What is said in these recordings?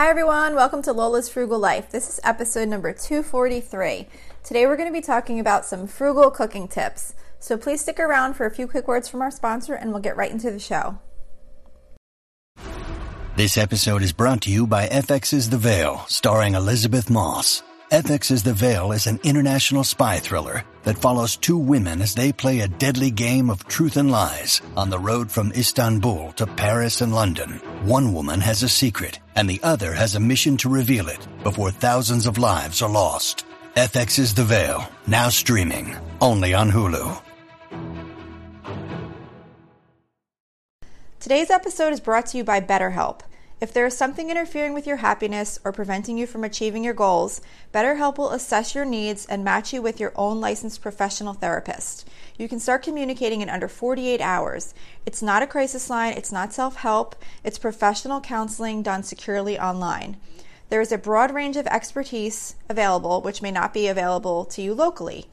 Hi, everyone. Welcome to Lola's Frugal Life. This is episode number 243. Today, we're going to be talking about some frugal cooking tips. So, please stick around for a few quick words from our sponsor, and we'll get right into the show. This episode is brought to you by FX's The Veil, starring Elisabeth Moss. FX's The Veil is an international spy thriller that follows two women as they play a deadly game of truth and lies on the road from Istanbul to Paris and London. One woman has a secret, and the other has a mission to reveal it before thousands of lives are lost. FX is The Veil, now streaming, only on Hulu. Today's episode is brought to you by BetterHelp. If there is something interfering with your happiness or preventing you from achieving your goals, BetterHelp will assess your needs and match you with your own licensed professional therapist. You can start communicating in under 48 hours. It's not a crisis line, it's not self help, it's professional counseling done securely online. There is a broad range of expertise available, which may not be available to you locally.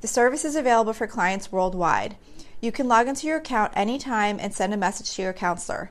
The service is available for clients worldwide. You can log into your account anytime and send a message to your counselor.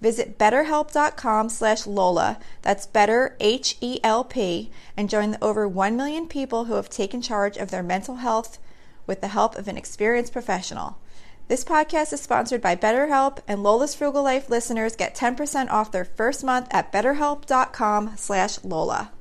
Visit betterhelp.com slash Lola, that's better H-E-L-P, and join the over 1 million people who have taken charge of their mental health with the help of an experienced professional. This podcast is sponsored by BetterHelp, and Lola's Frugal Life listeners get 10% off their first month at betterhelp.com slash Lola.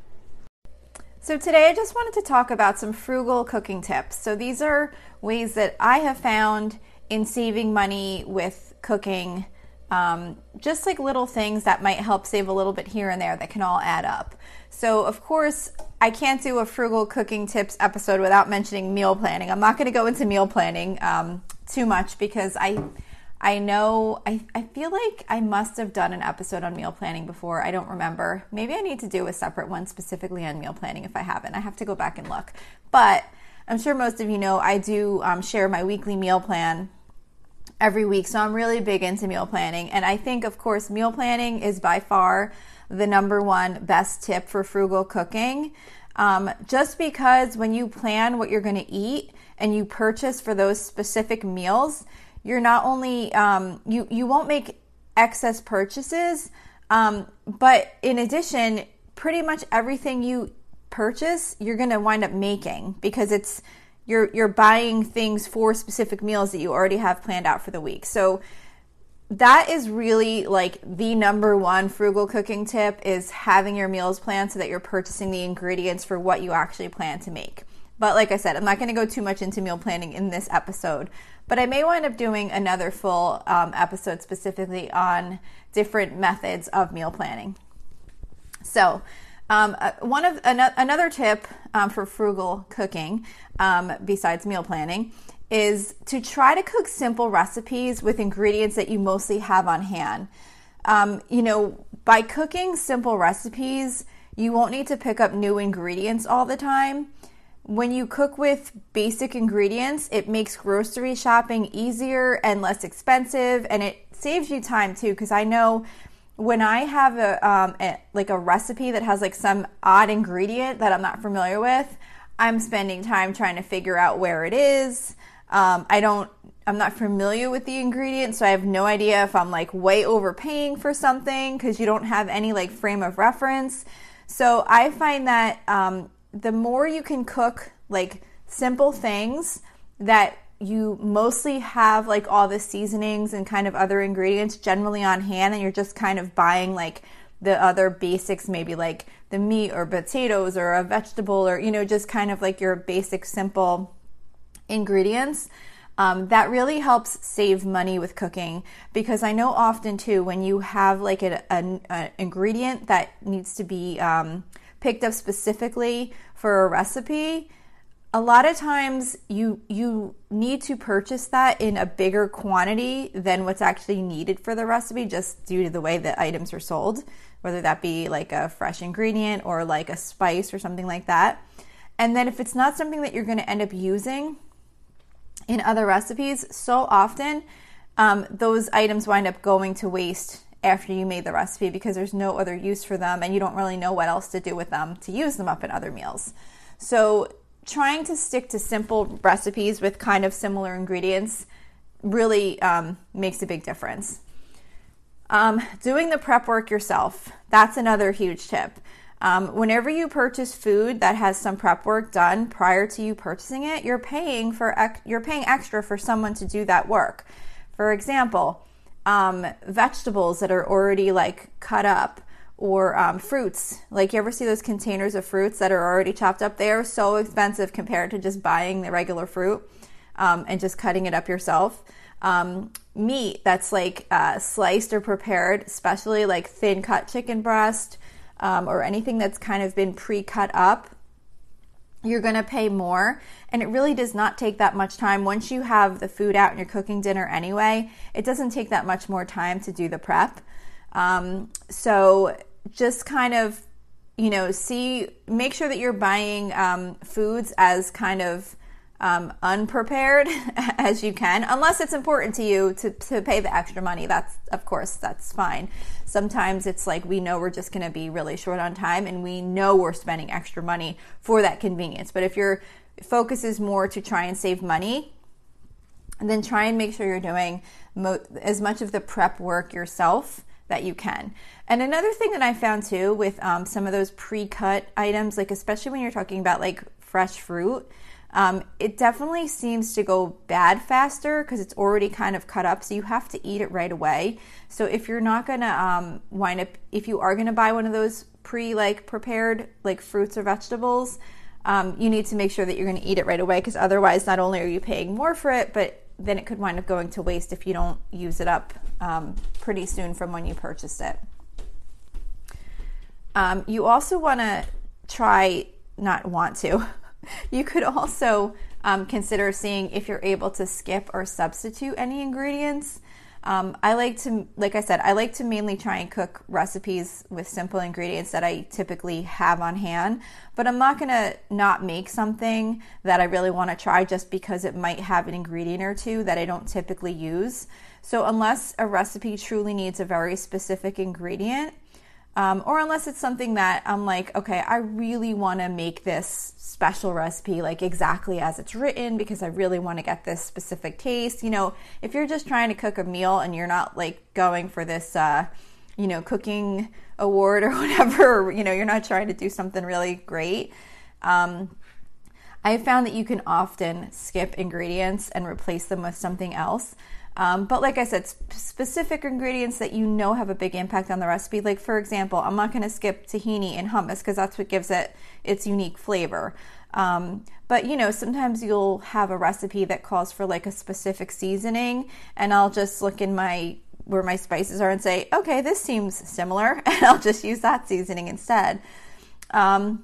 So today I just wanted to talk about some frugal cooking tips. So these are ways that I have found in saving money with cooking – um, just like little things that might help save a little bit here and there that can all add up. So, of course, I can't do a frugal cooking tips episode without mentioning meal planning. I'm not going to go into meal planning um, too much because I. I know, I, I feel like I must have done an episode on meal planning before. I don't remember. Maybe I need to do a separate one specifically on meal planning if I haven't. I have to go back and look. But I'm sure most of you know I do um, share my weekly meal plan every week. So I'm really big into meal planning. And I think, of course, meal planning is by far the number one best tip for frugal cooking. Um, just because when you plan what you're going to eat and you purchase for those specific meals, you're not only um, you you won't make excess purchases, um, but in addition, pretty much everything you purchase, you're going to wind up making because it's you're you're buying things for specific meals that you already have planned out for the week. So that is really like the number one frugal cooking tip is having your meals planned so that you're purchasing the ingredients for what you actually plan to make. But like I said, I'm not going to go too much into meal planning in this episode, but I may wind up doing another full um, episode specifically on different methods of meal planning. So, um, uh, one of another tip um, for frugal cooking, um, besides meal planning, is to try to cook simple recipes with ingredients that you mostly have on hand. Um, you know, by cooking simple recipes, you won't need to pick up new ingredients all the time. When you cook with basic ingredients, it makes grocery shopping easier and less expensive, and it saves you time too. Because I know when I have a, um, a, like a recipe that has like some odd ingredient that I'm not familiar with, I'm spending time trying to figure out where it is. Um, I don't. I'm not familiar with the ingredient, so I have no idea if I'm like way overpaying for something because you don't have any like frame of reference. So I find that um, the more you can cook like simple things that you mostly have like all the seasonings and kind of other ingredients generally on hand and you're just kind of buying like the other basics maybe like the meat or potatoes or a vegetable or you know just kind of like your basic simple ingredients. Um, that really helps save money with cooking because i know often too when you have like an ingredient that needs to be um, picked up specifically for a recipe a lot of times you you need to purchase that in a bigger quantity than what's actually needed for the recipe just due to the way that items are sold whether that be like a fresh ingredient or like a spice or something like that And then if it's not something that you're going to end up using in other recipes, so often um, those items wind up going to waste after you made the recipe because there's no other use for them and you don't really know what else to do with them to use them up in other meals. So, trying to stick to simple recipes with kind of similar ingredients really um, makes a big difference. Um, doing the prep work yourself, that's another huge tip. Um, whenever you purchase food that has some prep work done prior to you purchasing it, you're paying for you're paying extra for someone to do that work. For example, um, vegetables that are already like cut up or um, fruits. Like you ever see those containers of fruits that are already chopped up? They are so expensive compared to just buying the regular fruit um, and just cutting it up yourself. Um, meat that's like uh, sliced or prepared, especially like thin cut chicken breast um, or anything that's kind of been pre cut up you're to pay more and it really does not take that much time once you have the food out and you're cooking dinner anyway it doesn't take that much more time to do the prep um, so just kind of you know see make sure that you're buying um, foods as kind of um, unprepared as you can, unless it's important to you to, to pay the extra money. That's, of course, that's fine. Sometimes it's like we know we're just going to be really short on time and we know we're spending extra money for that convenience. But if your focus is more to try and save money, then try and make sure you're doing mo- as much of the prep work yourself that you can. And another thing that I found too with um, some of those pre cut items, like especially when you're talking about like fresh fruit, um, it definitely seems to go bad faster because it's already kind of cut up, so you have to eat it right away. So if you're not gonna um, wind up, if you are gonna buy one of those pre like prepared like fruits or vegetables, um, you need to make sure that you're gonna eat it right away because otherwise, not only are you paying more for it, but then it could wind up going to waste if you don't use it up um, pretty soon from when you purchased it. Um, you also want to try, not want to. you could also um, consider seeing if you're able to skip or substitute any ingredients. Um, I like to, like I said, I like to mainly try and cook recipes with simple ingredients that I typically have on hand. But I'm not gonna not make something that I really want to try just because it might have an ingredient or two that I don't typically use. So unless a recipe truly needs a very specific ingredient, um, or unless it's something that I'm like, okay, I really want to make this special recipe like exactly as it's written because I really want to get this specific taste. You know, if you're just trying to cook a meal and you're not like going for this, uh, you know, cooking award or whatever, you know, you're not trying to do something really great. Um, I found that you can often skip ingredients and replace them with something else. Um, but like I said, sp- specific ingredients that you know have a big impact on the recipe. Like for example, I'm not going to skip tahini and hummus because that's what gives it its unique flavor. Um, but you know, sometimes you'll have a recipe that calls for like a specific seasoning, and I'll just look in my where my spices are and say, okay, this seems similar, and I'll just use that seasoning instead. Um,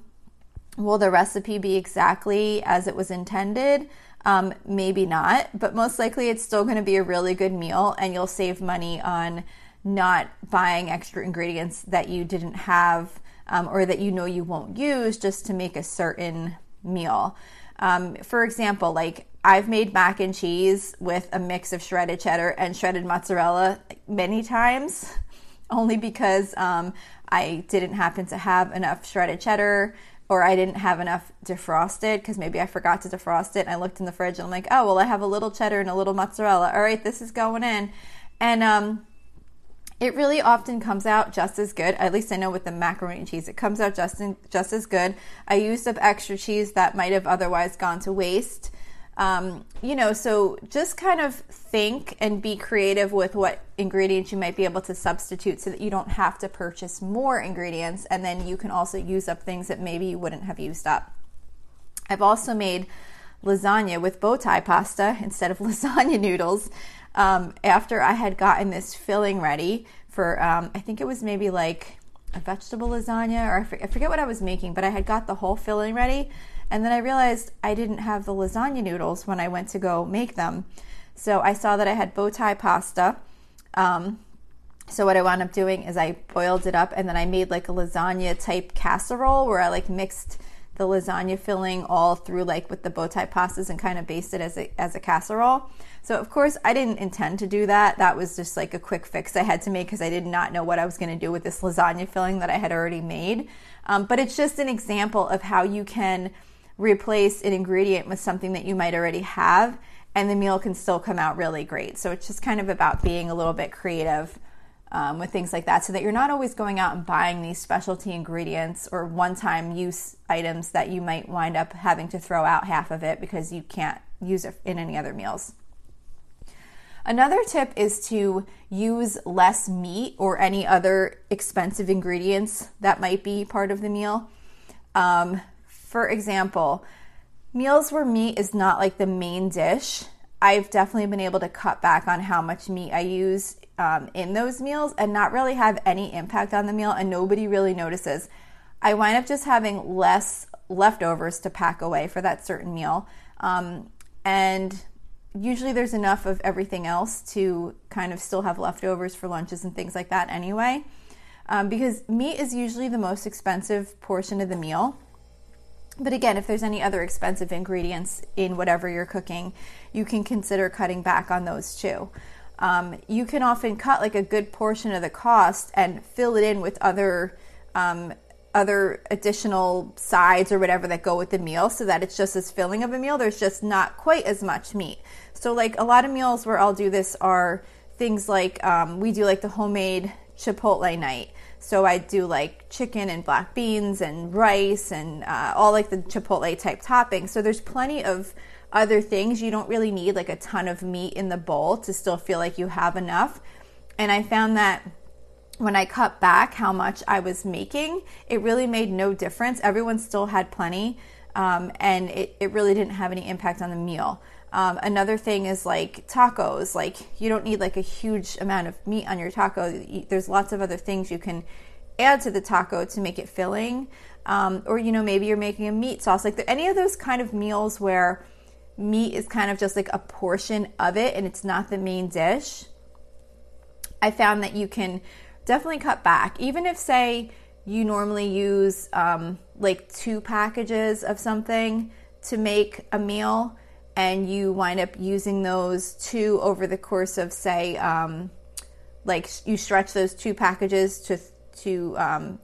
will the recipe be exactly as it was intended? Um, maybe not, but most likely it's still going to be a really good meal and you'll save money on not buying extra ingredients that you didn't have um, or that you know you won't use just to make a certain meal. Um, for example, like I've made mac and cheese with a mix of shredded cheddar and shredded mozzarella many times, only because um, I didn't happen to have enough shredded cheddar or I didn't have enough defrosted because maybe I forgot to defrost it. And I looked in the fridge and I'm like, oh, well, I have a little cheddar and a little mozzarella. All right, this is going in. And um, it really often comes out just as good. At least I know with the macaroni and cheese, it comes out just, in, just as good. I used up extra cheese that might have otherwise gone to waste. Um, you know, so just kind of think and be creative with what ingredients you might be able to substitute so that you don't have to purchase more ingredients and then you can also use up things that maybe you wouldn't have used up. I've also made lasagna with bow tie pasta instead of lasagna noodles um, after I had gotten this filling ready for, um, I think it was maybe like a vegetable lasagna or I forget what I was making, but I had got the whole filling ready. And then I realized I didn't have the lasagna noodles when I went to go make them. So I saw that I had bow tie pasta. Um, so what I wound up doing is I boiled it up and then I made like a lasagna type casserole where I like mixed the lasagna filling all through like with the bow tie pastas and kind of baste it as a, as a casserole. So of course I didn't intend to do that. That was just like a quick fix I had to make because I did not know what I was going to do with this lasagna filling that I had already made. Um, but it's just an example of how you can replace an ingredient with something that you might already have and the meal can still come out really great. So it's just kind of about being a little bit creative um, with things like that so that you're not always going out and buying these specialty ingredients or one time use items that you might wind up having to throw out half of it because you can't use it in any other meals. Another tip is to use less meat or any other expensive ingredients that might be part of the meal. Um, for example, meals where meat is not like the main dish, I've definitely been able to cut back on how much meat I use um, in those meals and not really have any impact on the meal, and nobody really notices. I wind up just having less leftovers to pack away for that certain meal. Um, and usually there's enough of everything else to kind of still have leftovers for lunches and things like that anyway. Um, because meat is usually the most expensive portion of the meal. But again, if there's any other expensive ingredients in whatever you're cooking, you can consider cutting back on those too. Um, you can often cut like a good portion of the cost and fill it in with other um, other additional sides or whatever that go with the meal so that it's just as filling of a meal. There's just not quite as much meat. So like a lot of meals where I'll do this are things like um, we do like the homemade chipotle night so I do like chicken and black beans and rice and uh, all like the chipotle type toppings. So there's plenty of other things. You don't really need like a ton of meat in the bowl to still feel like you have enough. And I found that when I cut back how much I was making, it really made no difference. Everyone still had plenty, um, and it, it really didn't have any impact on the meal. Um, another thing is like tacos. Like you don't need like a huge amount of meat on your taco. There's lots of other things you can add to the taco to make it filling. Um, or you know maybe you're making a meat sauce. Like any of those kind of meals where meat is kind of just like a portion of it and it's not the main dish. I found that you can definitely cut back. Even if say you normally use um, like two packages of something to make a meal and you wind up using those two over the course of say um, like you stretch those two packages to to um,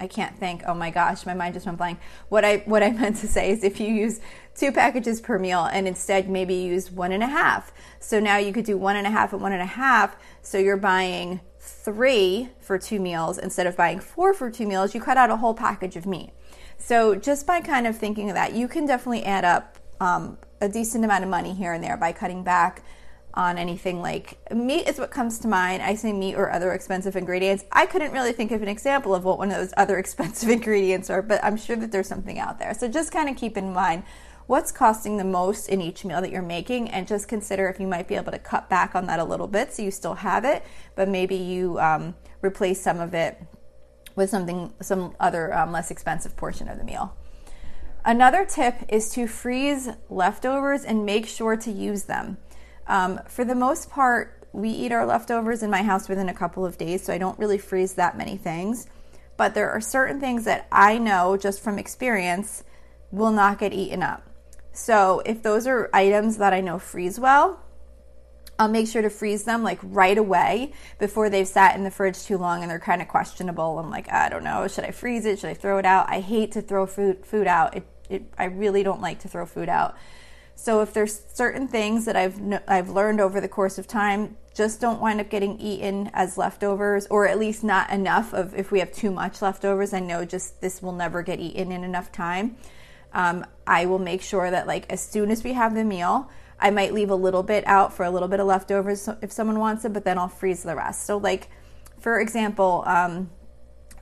I can't think. Oh my gosh, my mind just went blank. What I what I meant to say is if you use two packages per meal and instead maybe use one and a half. So now you could do one and a half and one and a half. So you're buying three for two meals instead of buying four for two meals. You cut out a whole package of meat. So just by kind of thinking of that, you can definitely add up um, a decent amount of money here and there by cutting back on anything like meat is what comes to mind. I say meat or other expensive ingredients. I couldn't really think of an example of what one of those other expensive ingredients are, but I'm sure that there's something out there. So just kind of keep in mind what's costing the most in each meal that you're making and just consider if you might be able to cut back on that a little bit so you still have it, but maybe you um, replace some of it with something, some other um, less expensive portion of the meal. Another tip is to freeze leftovers and make sure to use them. Um, for the most part, we eat our leftovers in my house within a couple of days, so I don't really freeze that many things. But there are certain things that I know just from experience will not get eaten up. So if those are items that I know freeze well, I'll make sure to freeze them like right away before they've sat in the fridge too long and they're kind of questionable. I'm like, I don't know, should I freeze it? Should I throw it out? I hate to throw food food out. It, it, I really don't like to throw food out. So if there's certain things that I've I've learned over the course of time, just don't wind up getting eaten as leftovers, or at least not enough of. If we have too much leftovers, I know just this will never get eaten in enough time. Um, I will make sure that like as soon as we have the meal, I might leave a little bit out for a little bit of leftovers if someone wants it, but then I'll freeze the rest. So, like, for example, um,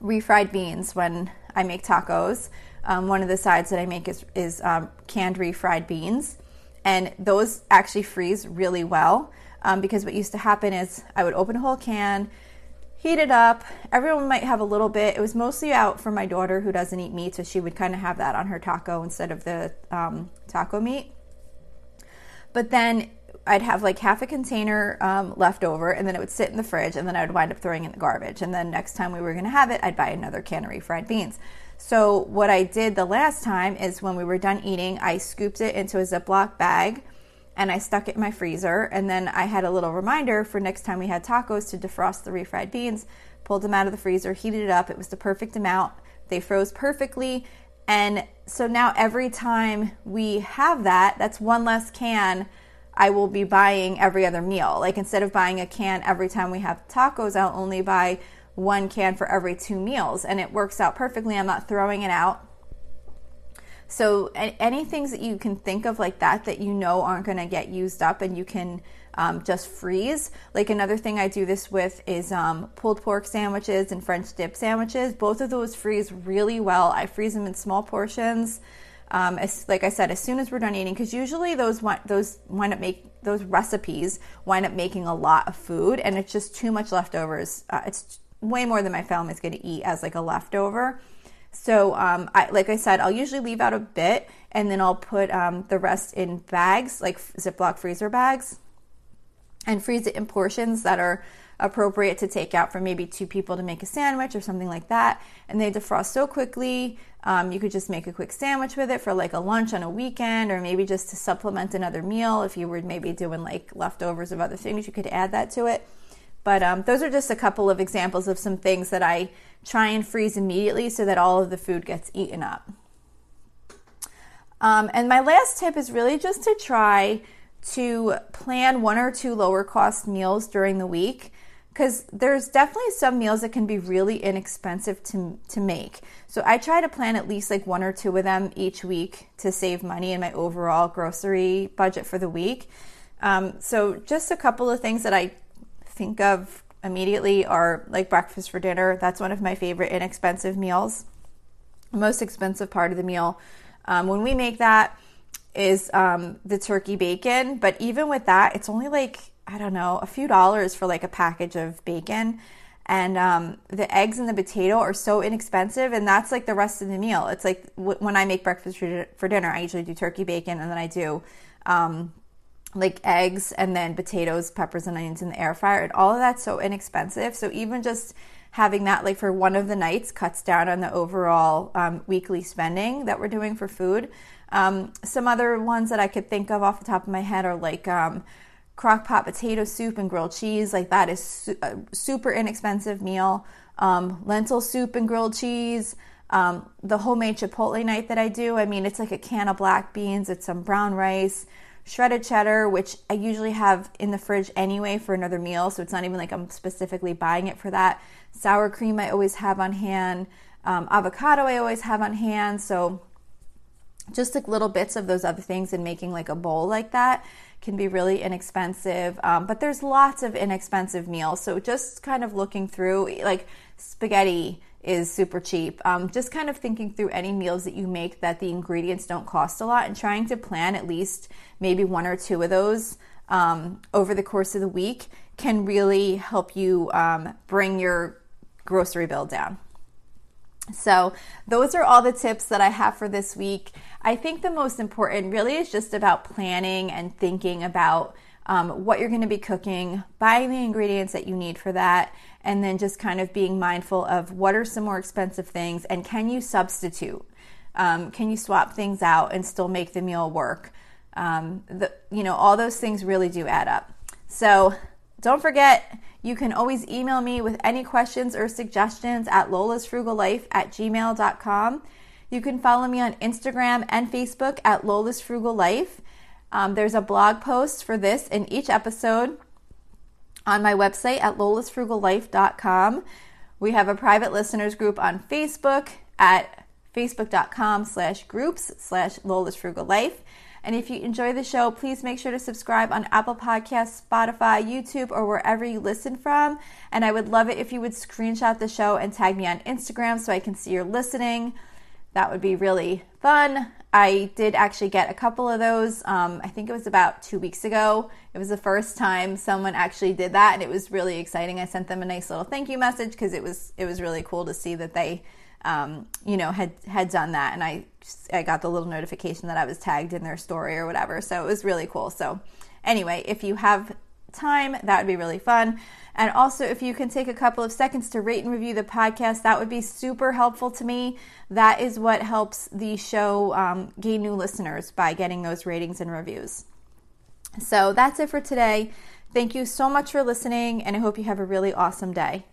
refried beans when I make tacos. Um, one of the sides that I make is, is um, canned refried beans, and those actually freeze really well um, because what used to happen is I would open a whole can, heat it up. Everyone might have a little bit. It was mostly out for my daughter who doesn't eat meat, so she would kind of have that on her taco instead of the um, taco meat. But then I'd have like half a container um, left over, and then it would sit in the fridge, and then I would wind up throwing in the garbage. And then next time we were going to have it, I'd buy another can of refried beans. So, what I did the last time is when we were done eating, I scooped it into a Ziploc bag and I stuck it in my freezer. And then I had a little reminder for next time we had tacos to defrost the refried beans, pulled them out of the freezer, heated it up. It was the perfect amount. They froze perfectly. And so now every time we have that, that's one less can I will be buying every other meal. Like instead of buying a can every time we have tacos, I'll only buy one can for every two meals. And it works out perfectly. I'm not throwing it out. So any things that you can think of like that that you know aren't going to get used up and you can um, just freeze. Like another thing I do this with is um, pulled pork sandwiches and French dip sandwiches. Both of those freeze really well. I freeze them in small portions. Um, as, like I said, as soon as we're done eating, because usually those those wind up make those recipes wind up making a lot of food, and it's just too much leftovers. Uh, it's way more than my family's going to eat as like a leftover. So, um, I, like I said, I'll usually leave out a bit and then I'll put um, the rest in bags, like Ziploc freezer bags, and freeze it in portions that are appropriate to take out for maybe two people to make a sandwich or something like that. And they defrost so quickly. Um, you could just make a quick sandwich with it for like a lunch on a weekend, or maybe just to supplement another meal. If you were maybe doing like leftovers of other things, you could add that to it. But um, those are just a couple of examples of some things that I try and freeze immediately so that all of the food gets eaten up. Um, and my last tip is really just to try to plan one or two lower cost meals during the week because there's definitely some meals that can be really inexpensive to, to make. So I try to plan at least like one or two of them each week to save money in my overall grocery budget for the week. Um, so just a couple of things that I think of immediately are like breakfast for dinner. That's one of my favorite inexpensive meals. Most expensive part of the meal um, when we make that is um, the turkey bacon. But even with that, it's only like, I don't know, a few dollars for like a package of bacon. And um, the eggs and the potato are so inexpensive, and that's like the rest of the meal. It's like w- when I make breakfast for dinner, I usually do turkey bacon, and then I do um, like eggs and then potatoes, peppers, and onions in the air fryer. And all of that's so inexpensive. So even just having that like for one of the nights cuts down on the overall um, weekly spending that we're doing for food. Um, some other ones that I could think of off the top of my head are like um, crock pot potato soup and grilled cheese. Like that is su- a super inexpensive meal. Um, lentil soup and grilled cheese. Um, the homemade chipotle night that I do, I mean, it's like a can of black beans, it's some brown rice, shredded cheddar, which I usually have in the fridge anyway for another meal. So it's not even like I'm specifically buying it for that. Sour cream I always have on hand. Um, avocado I always have on hand. So just like little bits of those other things and making like a bowl like that can be really inexpensive. Um, but there's lots of inexpensive meals. So just kind of looking through like spaghetti is super cheap. Um, just kind of thinking through any meals that you make that the ingredients don't cost a lot and trying to plan at least maybe one or two of those um, over the course of the week can really help you um, bring your grocery bill down. So, those are all the tips that I have for this week. I think the most important really is just about planning and thinking about um, what you're going to be cooking, buying the ingredients that you need for that, and then just kind of being mindful of what are some more expensive things and can you substitute? Um, can you swap things out and still make the meal work? Um, the, you know, all those things really do add up. So don't forget, you can always email me with any questions or suggestions at lolasfrugallife at gmail.com. You can follow me on Instagram and Facebook at Lola's Frugal Life. Um, there's a blog post for this in each episode on my website at lolasfrugallife.com. We have a private listeners group on Facebook at facebook.com slash groups slash Lola's Frugal Life. And if you enjoy the show, please make sure to subscribe on Apple Podcasts, Spotify, YouTube, or wherever you listen from. And I would love it if you would screenshot the show and tag me on Instagram so I can see you're listening. That would be really fun. I did actually get a couple of those. Um, I think it was about two weeks ago. It was the first time someone actually did that, and it was really exciting. I sent them a nice little thank you message because it was it was really cool to see that they, um, you know, had had done that, and I I got the little notification that I was tagged in their story or whatever. So it was really cool. So anyway, if you have time, that would be really fun. And also, if you can take a couple of seconds to rate and review the podcast, that would be super helpful to me. That is what helps the show um, gain new listeners by getting those ratings and reviews. So that's it for today. Thank you so much for listening, and I hope you have a really awesome day.